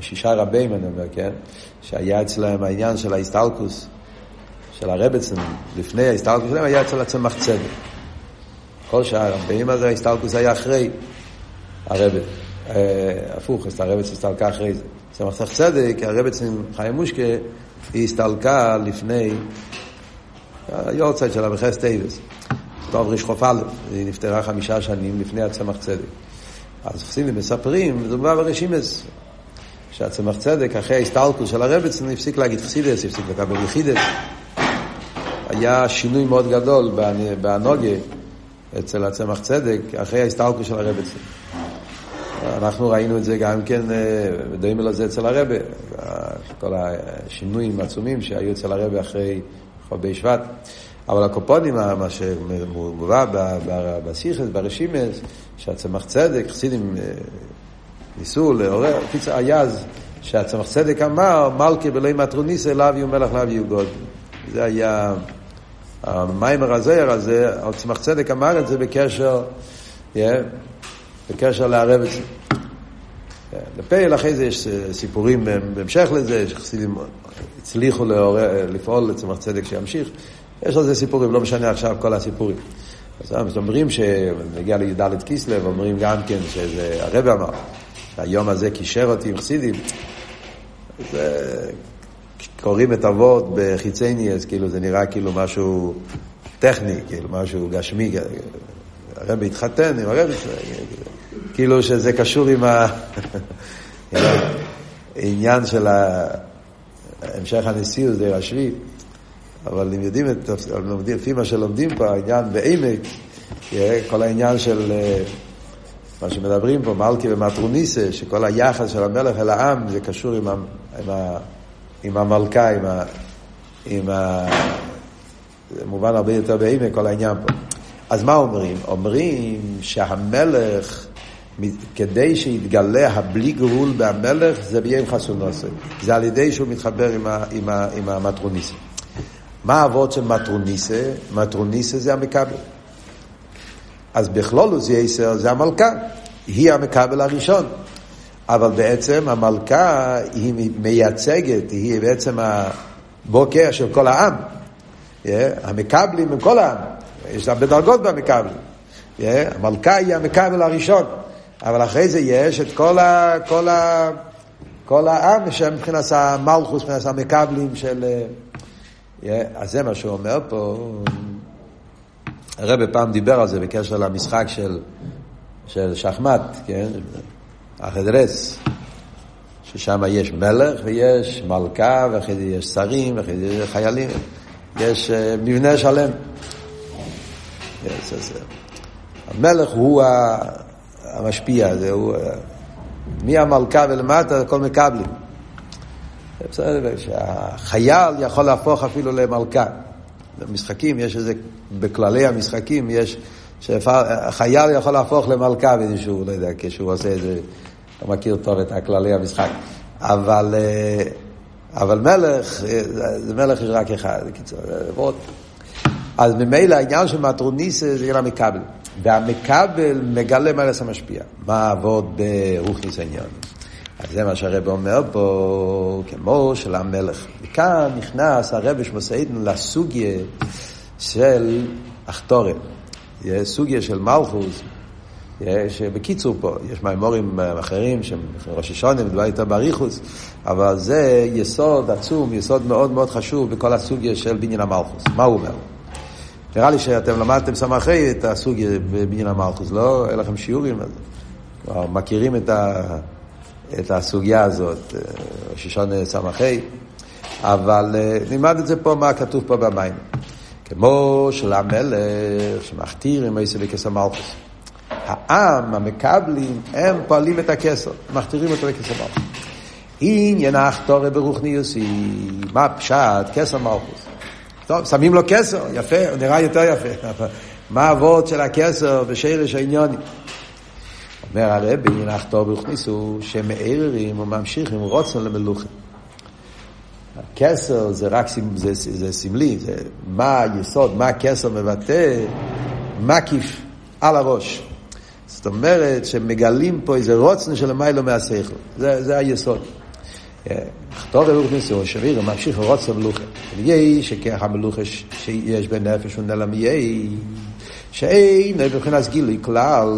שישה רבים אני אומר, כן? שהיה אצלם העניין של ההסטלקוס, של הרבצן, לפני ההסטלקוס שלהם היה אצל הצמח צדק. כל שאר הרבים הזה ההסטלקוס היה אחרי הרבנית. הפוך, הרביצין הסתלקה אחרי זה. צמח צדק, הרביצין חיים מושקה, היא הסתלקה לפני היארצייט שלה בח' טבת. תרכ"א, היא נפטרה חמישה שנים לפני הצמח צדק. אז חסידים מספרים, זה בא ברשימות, שהצמח צדק, אחרי ההסתלקות של הרביצין, הפסיק להגיד חסידות, הפסיק לקבל יחידות. היה שינוי מאוד גדול באנוגיה אצל הצמח צדק, אחרי ההסתלקוס של הרבצן. אנחנו ראינו את זה גם כן, דומים לזה אצל הרבה, כל השינויים העצומים שהיו אצל הרבה אחרי חובי שבט. אבל הקופונים, מה שמובא בסיכס, ברשימס, שהצמח צדק, חסידים אה, ניסו לעורר, היה אז שהצמח צדק אמר, מלכי בלוי מטרוניסה, לאו יהיו מלך, לאו יהיו גוד. זה היה המיימר הזויר הזה, הצמח צדק אמר את זה בקשר, yeah, בקשר לערב את זה. בפייל אחרי זה יש סיפורים בהמשך לזה, שחסידים הצליחו לעורר, לפעול לצמח צדק שימשיך. יש על זה סיפורים, לא משנה עכשיו כל הסיפורים. אז אומרים שנגיע לי"ד כיסלב, אומרים גם כן שזה הרב אמר, שהיום הזה קישר אותי עם חסידים. זה, קוראים את אבות בחיצייני, אז כאילו זה נראה כאילו משהו טכני, כאילו משהו גשמי. הרב התחתן עם הרב, כאילו שזה קשור עם העניין [laughs] של המשך הנשיאות, זה רשבי. אבל אם יודעים, את, לפי מה שלומדים פה, העניין בעמק, כל העניין של אה, מה שמדברים פה, מלכי ומטרוניסה, שכל היחס של המלך אל העם זה קשור עם, עם, עם המלכה, עם, ה, עם ה... זה מובן הרבה יותר בעמק כל העניין פה. אז מה אומרים? אומרים שהמלך, כדי שיתגלה הבלי גבול במלך, זה ביהיה עם חסונוסי. זה על ידי שהוא מתחבר עם, ה, עם, ה, עם המטרוניסה. מה האבות של מטרוניסה? מטרוניסה זה המקבל. אז בכלולוס יסר זה המלכה, היא המקבל הראשון. אבל בעצם המלכה היא מייצגת, היא בעצם הבוקר של כל העם. Yeah, המקבלים הם כל העם, יש הרבה דרגות במקבלים. Yeah, המלכה היא המקבל הראשון, אבל אחרי זה יש את כל, ה, כל, ה, כל העם שמבחינת המלכוס, מבחינת המקבלים של... אז זה מה שהוא אומר פה. הרב פעם דיבר על זה בקשר למשחק של, של שחמט, כן? החדרס, ששם יש מלך ויש מלכה, ואחרי זה יש שרים, ואחרי זה יש חיילים, יש uh, מבנה שלם. Yes, yes, המלך הוא המשפיע, זה הוא, מהמלכה ולמטה הכל מקבלים. בסדר, שהחייל יכול להפוך אפילו למלכה. במשחקים יש איזה, בכללי המשחקים יש, שהחייל יכול להפוך למלכה באיזשהו, לא יודע, כשהוא עושה איזה, לא מכיר טוב את הכללי המשחק. אבל, אה, אבל מלך, אה, זה מלך יש רק אחד, בקיצור. אז ממילא העניין של מטרוניסה זה עניין המקבל. והמקבל מגלה מה המשפיע. מה עבוד ברוכניס העניין. אז זה מה שהרב אומר פה, כמו של המלך. וכאן נכנס הרב שמוסעידן לסוגיה של אחתורת. סוגיה של מלכוס, שבקיצור פה, יש מימורים אחרים שהם ראש השונים, דבר יותר באריכוס, אבל זה יסוד עצום, יסוד מאוד מאוד חשוב בכל הסוגיה של בניין המלכוס. מה הוא אומר? נראה לי שאתם למדתם סמכי את הסוגיה בבניין המלכוס, לא? אין לכם שיעורים על זה. מכירים את ה... את הסוגיה הזאת, ששון סמכי, אבל אה, נלמד את זה פה, מה כתוב פה במים. כמו של המלך שמכתיר עם איסא בכס המלכוס. העם, המקבלים, הם פועלים את הכסר, מכתירים אותו בכס המלכוס. עניין האחתורי ברוכניוסי, מה פשט? כסר מלכוס. טוב, שמים לו כסר, יפה, הוא נראה יותר יפה. [laughs] מה האבות של הכסר בשרש העניונים? אומר הרבי, נחתור והוכניסו, שמערערים וממשיכים רוצן למלוכה. הכסר זה רק זה, זה, זה סמלי, זה מה היסוד, מה הכסר מבטא, מקיף על הראש. זאת אומרת שמגלים פה איזה רוצן של מיילו מהשכל, זה, זה היסוד. נחתור והוכניסו, שביר ממשיך רוצן למלוכה. יהי שכך המלוכה שיש בנפש ונלם יהי, שאין מבחינת גילוי כלל.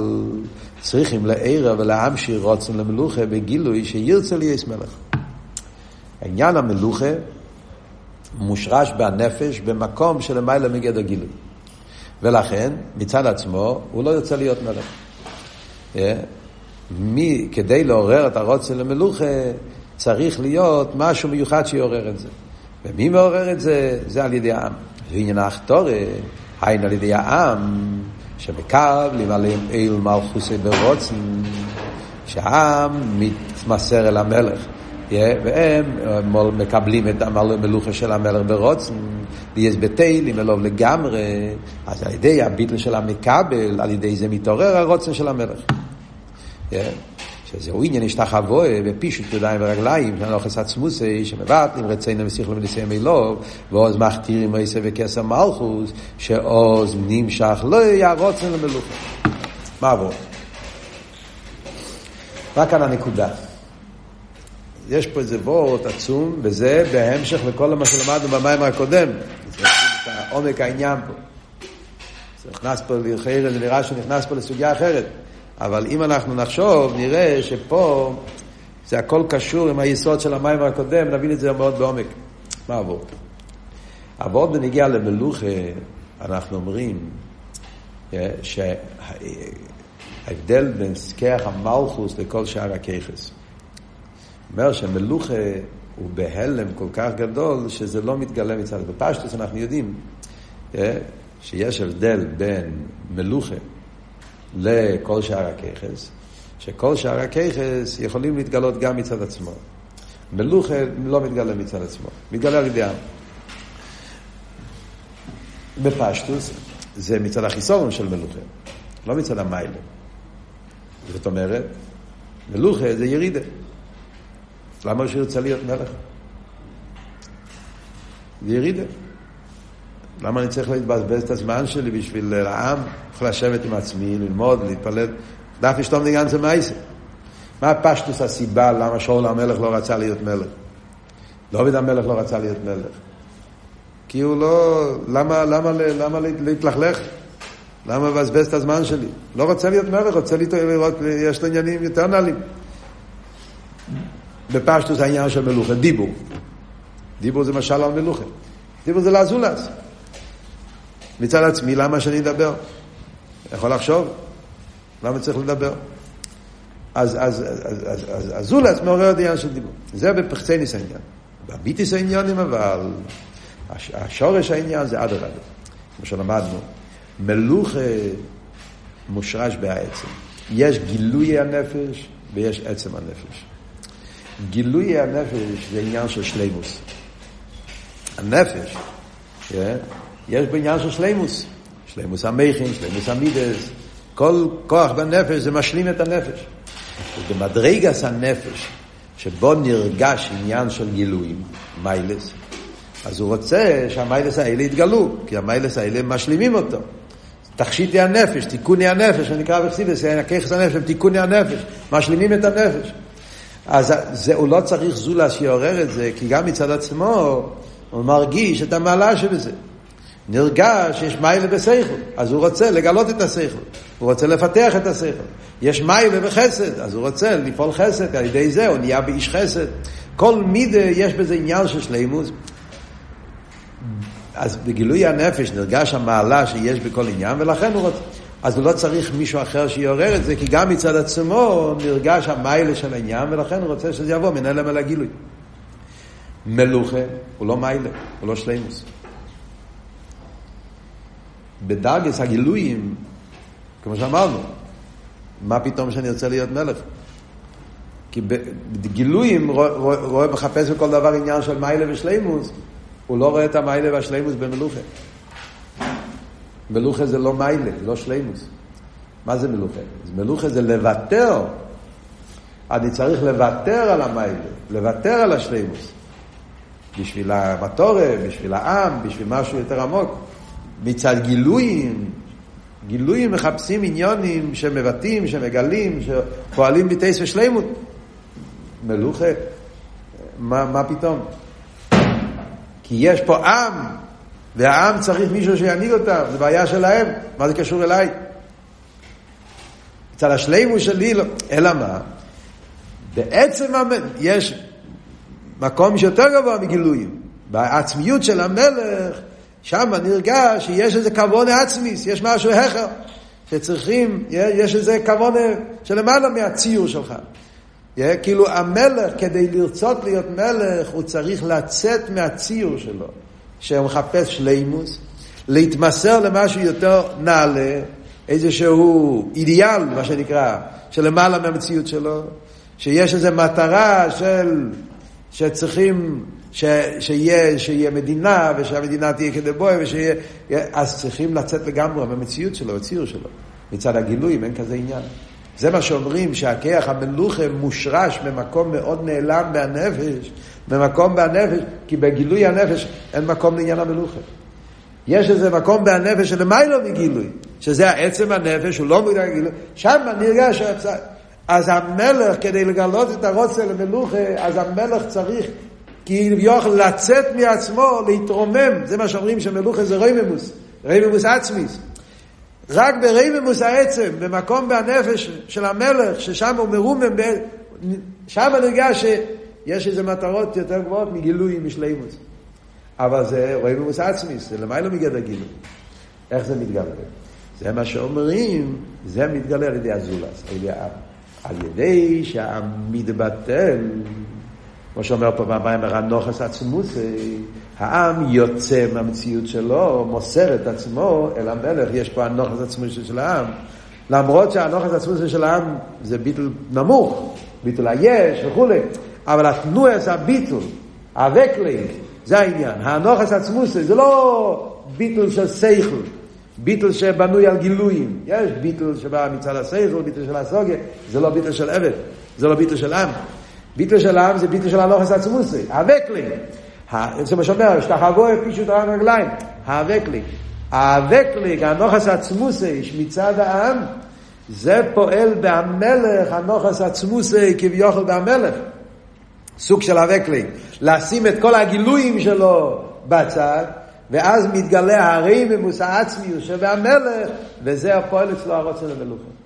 צריכים לערב ולהמשיך רוצן למלוכה בגילוי שירצה להיות מלך. עניין המלוכה מושרש בנפש במקום שלמעלה מגדר גילוי. ולכן, מצד עצמו, הוא לא ירצה להיות מלך. אה? מי, כדי לעורר את הרוצן למלוכה, צריך להיות משהו מיוחד שיעורר את זה. ומי מעורר את זה? זה על ידי העם. ועניין האחתורי, היינו על ידי העם, שמקבלים עליהם אל מלכוסי ברוצן, שהעם מתמסר אל המלך. והם מקבלים את המלוכה של המלך ברוצן, ויש בתהילים אלוב לגמרי, אז על ידי הביטל של המקבל, על ידי זה מתעורר הרוצן של המלך. שזהו עניין השתחווה בפישוט ידיים ורגליים, נוחס עצמוסי, שמבטלים רצינו ושכלו ונשיאים אלוב, ועוז מכתירים עשה וכסר מלכוס, שעוז נמשך לא יהיה רוצן למלוכה. מה עבור? רק כאן הנקודה. יש פה איזה וורט עצום, וזה בהמשך לכל מה שלמדנו במים הקודם. זה עומק העניין פה. זה נכנס פה זה נראה שנכנס פה לסוגיה אחרת. אבל אם אנחנו נחשוב, נראה שפה זה הכל קשור עם היסוד של המים הקודם, נבין את זה מאוד בעומק. מה עבוד? עבוד בנגיע למלוכה, אנחנו אומרים אה, שההבדל בין סכח המלכוס לכל שאר הככס. אומר שמלוכה הוא בהלם כל כך גדול שזה לא מתגלה מצד... בפשטוס אנחנו יודעים אה, שיש הבדל בין מלוכה לכל שאר הככס, שכל שאר הככס יכולים להתגלות גם מצד עצמו. מלוכה לא מתגלה מצד עצמו, מתגלה על ידי העם. בפשטוס זה מצד החיסורון של מלוכה, לא מצד המיילה. זאת אומרת, מלוכה זה ירידה. למה שירצה להיות מלך? זה ירידה. למה אני צריך להתבזבז את הזמן שלי בשביל העם? יכול לשבת עם עצמי, ללמוד, להתפלל. דף אשתום דיגן זה מייסר. מה פשטוס הסיבה למה שאול המלך לא רצה להיות מלך? דוד המלך לא רצה להיות מלך. כי הוא לא... למה, למה, למה להתלכלך? למה לבזבז את הזמן שלי? לא רוצה להיות מלך, רוצה לראות, יש לו עניינים יותר נעלים. בפשטוס העניין של מלוכה, דיבור. דיבור זה משל על מלוכה. דיבור זה לאזולס. מצד עצמי, למה שאני אדבר? יכול לחשוב? למה צריך לדבר? אז, אז, אז, אז, אז, אז זולס מעורר את העניין של דיבור. זה בפחצניס העניין. בביטיס העניינים אבל, השורש העניין זה אדרבה. כמו שלמדנו, מלוכה מושרש בעצם. יש גילוי הנפש ויש עצם הנפש. גילוי הנפש זה עניין של שלימוס. הנפש, כן? יש בו עניין של שלימוס. שלימוס המכין, שלימוס המידס. כל כוח בנפש זה משלים את הנפש. ובמדרגס הנפש, שבו נרגש עניין של גילויים, מיילס, אז הוא רוצה שהמיילס האלה יתגלו, כי המיילס האלה משלימים אותו. תכשיטי הנפש, תיקוני הנפש, שנקרא בחסידס, הכיכס הנפש, תיקוני הנפש, משלימים את הנפש. אז זה, הוא לא צריך זולה שיעורר את זה, כי גם מצד עצמו הוא מרגיש את המעלה שבזה. נרגש שיש מיילה בסייכו, אז הוא רוצה לגלות את הסייכו, הוא רוצה לפתח את הסייכו. יש מיילה בחסד, אז הוא רוצה לפעול חסד, על ידי זה הוא נהיה באיש חסד. כל מידה יש בזה עניין של שלימוס. אז בגילוי הנפש נרגש המעלה שיש בכל עניין, ולכן הוא רוצה... אז הוא לא צריך מישהו אחר שיעורר את זה, כי גם מצד עצמו נרגש המיילה של העניין, ולכן הוא רוצה שזה יבוא מן הלם אל הגילוי. מלוכה הוא לא מיילה, הוא לא שלימוס. בדרגס הגילויים, כמו שאמרנו, מה פתאום שאני רוצה להיות מלך? כי בגילויים רואה, מחפש בכל דבר עניין של מיילה ושלימוס, הוא לא רואה את המיילה והשלימוס במלוכה. מלוכה זה לא מיילה, לא שלימוס. מה זה מלוכה? מלוכה זה לוותר. אני צריך לוותר על המיילה, לוותר על השלימוס. בשביל המטורה, בשביל העם, בשביל משהו יותר עמוק. מצד גילויים, גילויים מחפשים עניונים שמבטאים, שמגלים, שפועלים בטייס ושלימות. מלוכה, מה, מה פתאום? כי יש פה עם, והעם צריך מישהו שינהיג אותם, זו בעיה שלהם, מה זה קשור אליי? אצל השלימות שלי, לא. אלא מה? בעצם יש מקום שיותר גבוה מגילויים. בעצמיות של המלך, שם נרגש שיש איזה כבוד עצמיס, יש משהו אחר, שצריכים, יש איזה כבוד שלמעלה מהציור שלך. כאילו המלך, כדי לרצות להיות מלך, הוא צריך לצאת מהציור שלו. שהוא מחפש שלימוס, להתמסר למשהו יותר נעלה, איזשהו אידיאל, מה שנקרא, שלמעלה מהמציאות שלו, שיש איזו מטרה של, שצריכים, ש, שיהיה, שיהיה מדינה, ושהמדינה תהיה כדבוי, ושיהיה, אז צריכים לצאת לגמרי מהמציאות שלו, הציור שלו. מצד הגילויים אין כזה עניין. זה מה שאומרים שהכיח המלוכה מושרש במקום מאוד נעלם מהנפש, במקום בנפש, כי בגילוי הנפש אין מקום לעניין המלוכה. יש איזה מקום בנפש שלמיילו מגילוי, שזה העצם הנפש, הוא לא מודע לגילוי, שם נרגש. אז המלך, כדי לגלות את הרוצה למלוכה, אז המלך צריך כאילו יוכל לצאת מעצמו, להתרומם. זה מה שאומרים שמלוכה זה רייממוס, רוממות עצמית. רק ברוממות העצם, במקום בנפש של המלך, ששם הוא מרומם, שם נרגש שיש איזה מטרות יותר גבוהות מגילוי, משלימות. אבל זה רוממות עצמית, זה למעלה מגדר גילוי. איך זה מתגלה? זה מה שאומרים, זה מתגלה על ידי הזולת, על ידי העם. על ידי שהעם מתבטל, כמו שאומר פה במאמר הנחת עצמותו, העם יוצא מהמציאות שלו, מוסר את עצמו אל המלך, יש פה הנחת עצמותו של העם. למרות שהנחת עצמותו של העם זה ביטול נמוך, ביטול היש וכולי, אבל התנועת הביטול, אוועקלייגן, זה העניין. הנחת עצמותו זה לא ביטול של שכל. ביטול שבנוי על גילויים. יש ביטול שבא מצד השכל, ביטול של הסוגיה, זה לא ביטול של עבד, זה לא ביטול של עם. ביטול של עם זה ביטול של הנחת עצמותו, אוועקלייגן. זה מה שאומר, השתחוו פישוט על הרגליים, הווקלינג. הווקלינג, הנוחס עצמוסי מצד העם, זה פועל בהמלך, הנחת עצמותו כביכול בהמלך. סוג של אוועקלייגן. לשים את כל הגילויים שלו בצד, ואז מתגלה הרוממות העצמית שבהמלך, וזה הפועל אצלו הרצון למלוכה.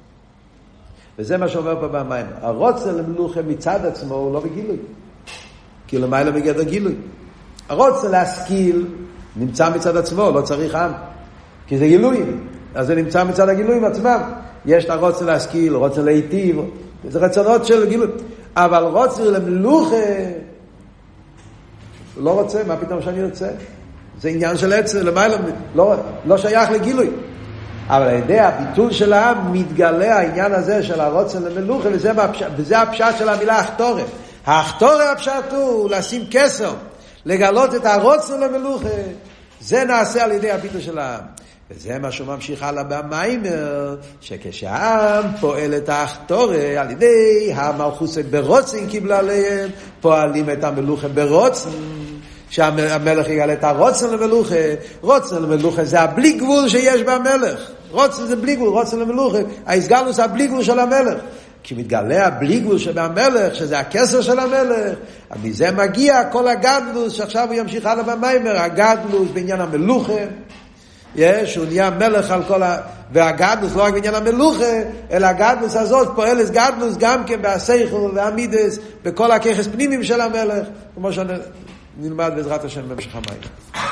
וזה מה שאומר פה במים. הרוצה למלוכה מצד עצמו הוא לא בגילוי. כי למעלה בגדר גילוי. הרוצה להשכיל נמצא מצד עצמו, לא צריך עם. כי זה גילויים. אז זה נמצא מצד הגילויים עצמם. יש את הרוצה להשכיל, רוצה להיטיב, זה רצונות של גילוי. אבל רוצה למלוכה, לא רוצה, מה פתאום שאני רוצה? זה עניין של עצם, למעלה, לא, לא שייך לגילוי. אבל על ידי הביטול של העם מתגלה העניין הזה של הרוצן למלוכה, וזה. וזה הפשט של המילה אחתורת. האחתורת הפשט הוא לשים כסר, לגלות את הרוצן למלוכה. זה נעשה על ידי הביטול של העם. וזה מה שהוא ממשיך הלאה במיימר, שכשהעם פועל את האחתורת על ידי המלכוסת ברוצן קיבלה עליהם, פועלים את המלוכה ברוצן. שהמלך יגלה את הרוצן למלוכה, רוצן למלוכה זה הבלי גבול שיש במלך, רוצן זה בלי גבול, רוצן למלוכה, ההסגלנו זה הבלי גבול של המלך. כי מתגלה הבלי גבול שבמלך, שזה הכסר של המלך, מזה מגיע כל הגדלוס, שעכשיו הוא ימשיך הלאה במיימר, הגדלוס בעניין המלוכה, יש, הוא נהיה מלך על כל ה... והגדלוס לא רק בעניין המלוכה, אלא הגדלוס הזאת פועלת גדלוס גם כן בהסייכו והמידס, בכל הככס פנימיים של המלך, כמו שאני... נלמד בעזרת השם במשך המים.